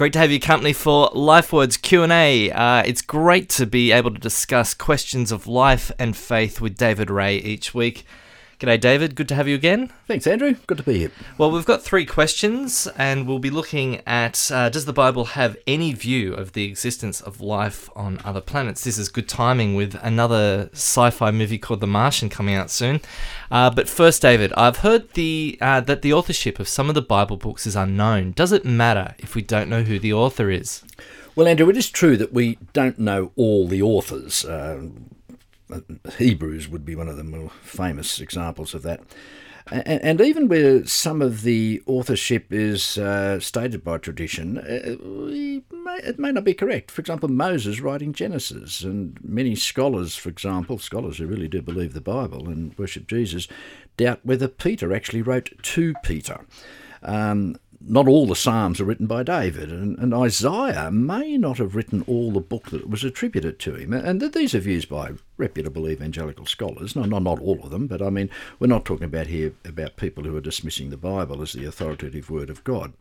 Great to have your company for LifeWords Q&A. Uh, it's great to be able to discuss questions of life and faith with David Ray each week. G'day, David. Good to have you again. Thanks, Andrew. Good to be here. Well, we've got three questions, and we'll be looking at uh, Does the Bible have any view of the existence of life on other planets? This is good timing with another sci fi movie called The Martian coming out soon. Uh, but first, David, I've heard the uh, that the authorship of some of the Bible books is unknown. Does it matter if we don't know who the author is? Well, Andrew, it is true that we don't know all the authors. Uh, Hebrews would be one of the more famous examples of that. And, and even where some of the authorship is uh, stated by tradition, uh, may, it may not be correct. For example, Moses writing Genesis, and many scholars, for example, scholars who really do believe the Bible and worship Jesus, doubt whether Peter actually wrote 2 Peter. Um, not all the Psalms are written by David, and, and, Isaiah may not have written all the book that was attributed to him. And these are views by reputable evangelical scholars. No, not, not all of them, but I mean, we're not talking about here about people who are dismissing the Bible as the authoritative word of God.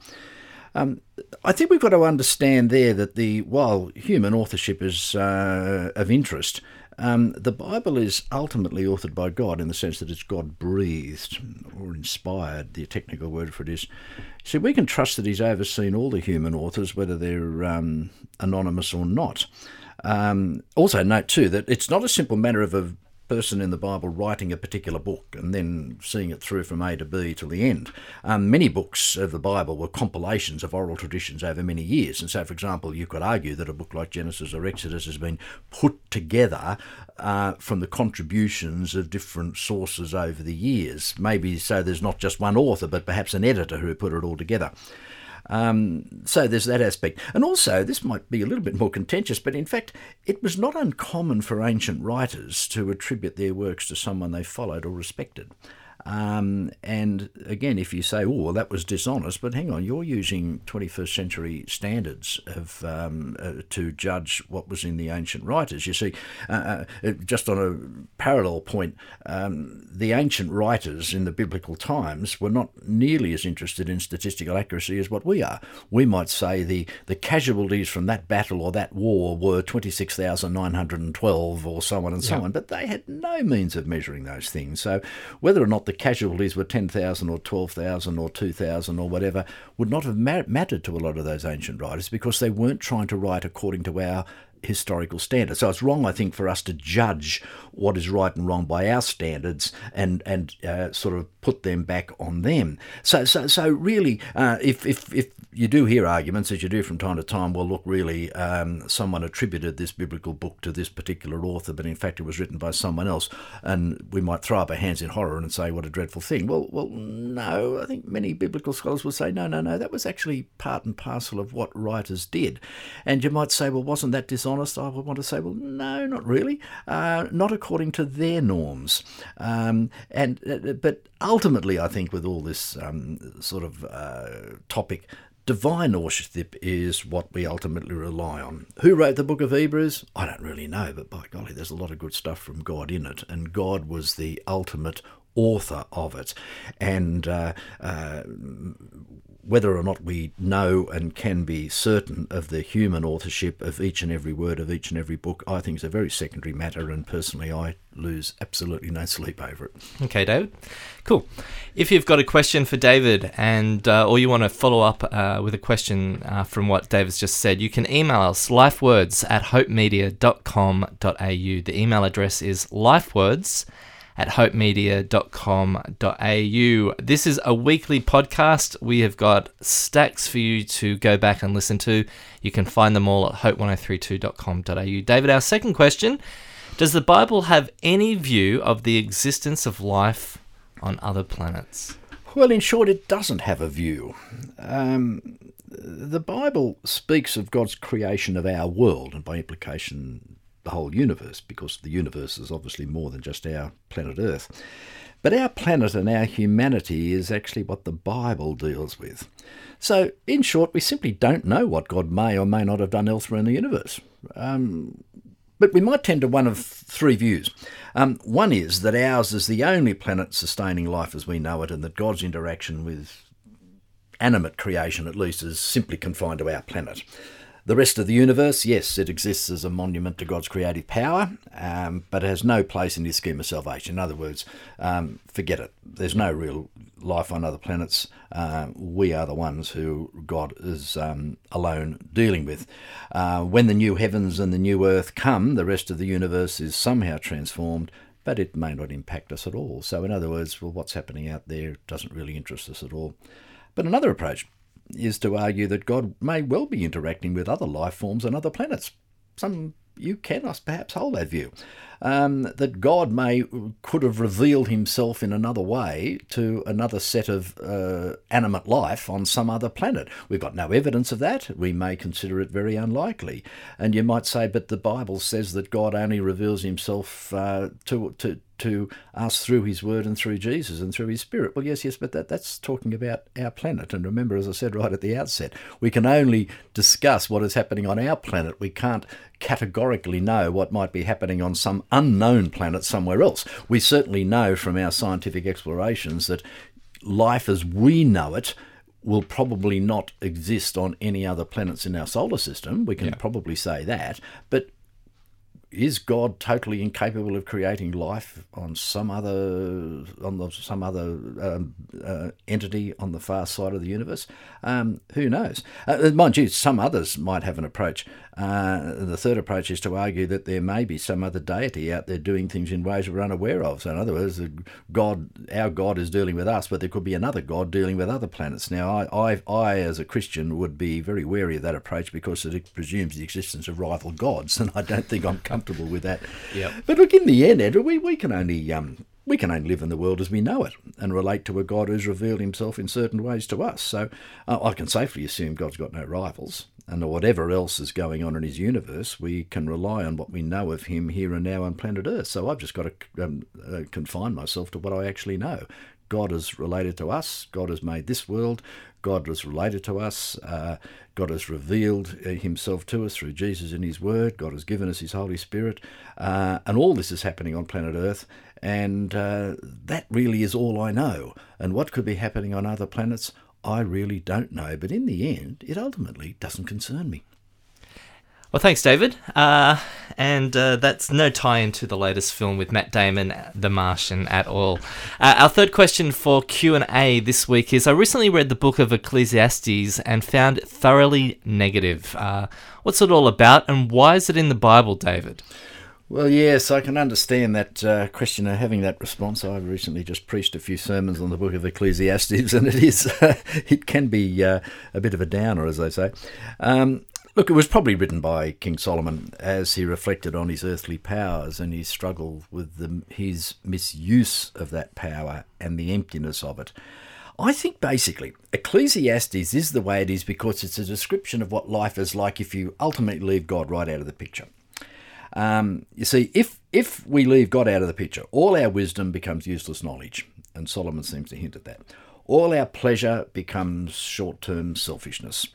Um, I think we've got to understand there that the while human authorship is uh, of interest, um, the Bible is ultimately authored by God in the sense that it's God breathed or inspired. The technical word for it is. See, we can trust that He's overseen all the human authors, whether they're um, anonymous or not. Um, also, note too that it's not a simple matter of a person in the Bible writing a particular book and then seeing it through from A to B till the end. Um, many books of the Bible were compilations of oral traditions over many years. And so, for example, you could argue that a book like Genesis or Exodus has been put together uh, from the contributions of different sources over the years. Maybe so there's not just one author, but perhaps an editor who put it all together. Um, so there's that aspect. And also, this might be a little bit more contentious, but in fact, it was not uncommon for ancient writers to attribute their works to someone they followed or respected. Um, and again, if you say, "Oh, well, that was dishonest," but hang on, you're using 21st century standards of um, uh, to judge what was in the ancient writers. You see, uh, uh, just on a parallel point, um, the ancient writers in the biblical times were not nearly as interested in statistical accuracy as what we are. We might say the the casualties from that battle or that war were 26,912 or so on and so yeah. on, but they had no means of measuring those things. So whether or not the casualties were 10,000 or 12,000 or 2,000 or whatever would not have mattered to a lot of those ancient writers because they weren't trying to write according to our historical standards. So it's wrong, I think, for us to judge what is right and wrong by our standards and and uh, sort of put them back on them. So so so really, uh, if if if you do hear arguments, as you do from time to time, well, look, really, um, someone attributed this biblical book to this particular author, but in fact it was written by someone else, and we might throw up our hands in horror and say, what a dreadful thing. Well, well, no, I think many biblical scholars will say, no, no, no, that was actually part and parcel of what writers did. And you might say, well, wasn't that dishonest? I would want to say, well, no, not really, uh, not according to their norms. Um, and uh, but ultimately, I think with all this um, sort of uh, topic, divine authorship is what we ultimately rely on. Who wrote the book of Hebrews? I don't really know, but by golly, there's a lot of good stuff from God in it, and God was the ultimate author of it. And uh, uh, whether or not we know and can be certain of the human authorship of each and every word of each and every book, I think is a very secondary matter, and personally, I lose absolutely no sleep over it. Okay, David. Cool. If you've got a question for David, and uh, or you want to follow up uh, with a question uh, from what David's just said, you can email us lifewords at hopemedia.com.au. The email address is lifewords at hopemedia.com.au. This is a weekly podcast. We have got stacks for you to go back and listen to. You can find them all at hope1032.com.au. David, our second question Does the Bible have any view of the existence of life on other planets? Well, in short, it doesn't have a view. Um, the Bible speaks of God's creation of our world, and by implication, the whole universe, because the universe is obviously more than just our planet Earth. But our planet and our humanity is actually what the Bible deals with. So, in short, we simply don't know what God may or may not have done elsewhere in the universe. Um, but we might tend to one of three views. Um, one is that ours is the only planet sustaining life as we know it, and that God's interaction with animate creation, at least, is simply confined to our planet. The rest of the universe, yes, it exists as a monument to God's creative power, um, but it has no place in His scheme of salvation. In other words, um, forget it. There's no real life on other planets. Uh, we are the ones who God is um, alone dealing with. Uh, when the new heavens and the new earth come, the rest of the universe is somehow transformed, but it may not impact us at all. So, in other words, well, what's happening out there doesn't really interest us at all. But another approach is to argue that God may well be interacting with other life forms on other planets. Some you cannot perhaps hold that view. Um, that God may could have revealed himself in another way to another set of uh, animate life on some other planet. We've got no evidence of that. We may consider it very unlikely. And you might say, but the Bible says that God only reveals himself uh, to, to, to us through his word and through Jesus and through his spirit. Well, yes, yes, but that, that's talking about our planet. And remember, as I said right at the outset, we can only discuss what is happening on our planet. We can't categorically know what might be happening on some unknown planet somewhere else. We certainly know from our scientific explorations that life as we know it will probably not exist on any other planets in our solar system. We can yeah. probably say that. But is God totally incapable of creating life on some other on the, some other um, uh, entity on the far side of the universe? Um, who knows? Uh, mind you, some others might have an approach. Uh, the third approach is to argue that there may be some other deity out there doing things in ways we're unaware of. So, in other words, God, our God, is dealing with us, but there could be another God dealing with other planets. Now, I, I, I as a Christian, would be very wary of that approach because it presumes the existence of rival gods, and I don't think I'm comfortable with that. Yep. But look, in the end, Andrew, we, we can only um, we can only live in the world as we know it and relate to a God who's revealed himself in certain ways to us. So uh, I can safely assume God's got no rivals. And whatever else is going on in his universe, we can rely on what we know of him here and now on planet Earth. So I've just got to um, uh, confine myself to what I actually know. God is related to us. God has made this world. God was related to us. Uh, God has revealed uh, himself to us through Jesus in his word. God has given us his Holy Spirit. Uh, and all this is happening on planet Earth. And uh, that really is all I know. And what could be happening on other planets, I really don't know. But in the end, it ultimately doesn't concern me. Well, thanks, David. Uh, and uh, that's no tie into the latest film with Matt Damon, The Martian, at all. Uh, our third question for Q and A this week is: I recently read the book of Ecclesiastes and found it thoroughly negative. Uh, what's it all about, and why is it in the Bible, David? Well, yes, I can understand that uh, questioner having that response. I've recently just preached a few sermons on the book of Ecclesiastes, and it is it can be uh, a bit of a downer, as they say. Um, Look, it was probably written by King Solomon as he reflected on his earthly powers and his struggle with the, his misuse of that power and the emptiness of it. I think basically Ecclesiastes is the way it is because it's a description of what life is like if you ultimately leave God right out of the picture. Um, you see, if if we leave God out of the picture, all our wisdom becomes useless knowledge, and Solomon seems to hint at that. All our pleasure becomes short-term selfishness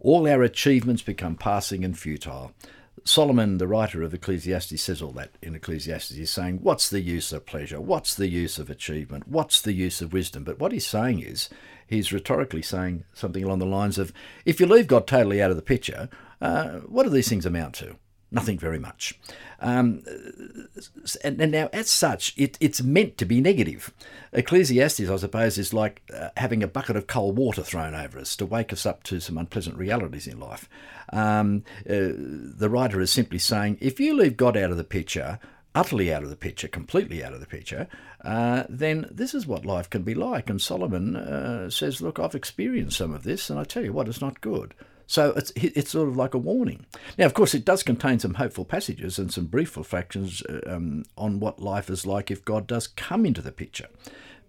all our achievements become passing and futile. Solomon, the writer of Ecclesiastes, says all that in Ecclesiastes. He's saying, What's the use of pleasure? What's the use of achievement? What's the use of wisdom? But what he's saying is, he's rhetorically saying something along the lines of, If you leave God totally out of the picture, uh, what do these things amount to? Nothing very much. Um, and, and, now, as such, it, it's meant to be negative. Ecclesiastes, I suppose, is like uh, having a bucket of cold water thrown over us to wake us up to some unpleasant realities in life. Um, uh, the writer is simply saying if you leave God out of the picture, utterly out of the picture, completely out of the picture, uh, then this is what life can be like. And Solomon uh, says, Look, I've experienced some of this, and I tell you what, it's not good. So it's it's sort of like a warning. Now, of course, it does contain some hopeful passages and some brief reflections uh, um, on what life is like if God does come into the picture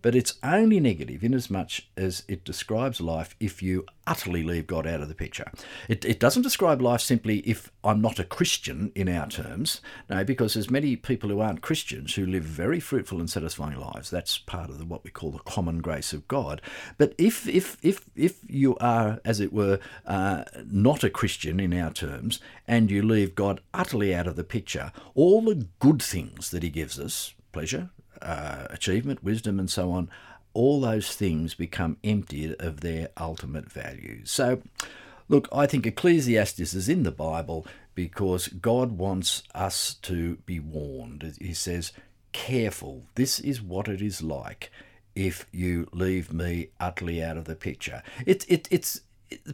but it's only negative in as much as it describes life if you utterly leave God out of the picture. It, it doesn't describe life simply if I'm not a Christian in our terms. No, because there's many people who aren't Christians who live very fruitful and satisfying lives. That's part of the, what we call the common grace of God. But if if if if you are, as it were, uh, not a Christian in our terms, and you leave God utterly out of the picture, all the good things that He gives us, pleasure, uh, achievement, wisdom, and so on, all those things become emptied of their ultimate value. So, look, I think Ecclesiastes is in the Bible because God wants us to be warned. He says, Careful, this is what it is like if you leave me utterly out of the picture. It, it, it's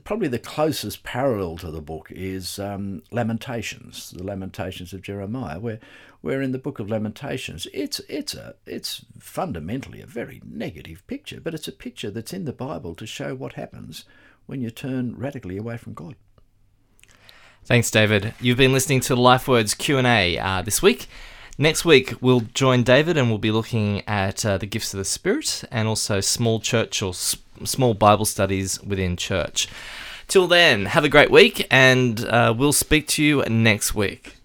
probably the closest parallel to the book is um, Lamentations, the Lamentations of Jeremiah, where, where in the book of Lamentations, it's it's a it's fundamentally a very negative picture, but it's a picture that's in the Bible to show what happens when you turn radically away from God. Thanks, David. You've been listening to Life Words Q and A uh, this week. Next week, we'll join David and we'll be looking at uh, the gifts of the Spirit and also small church or s- small Bible studies within church. Till then, have a great week and uh, we'll speak to you next week.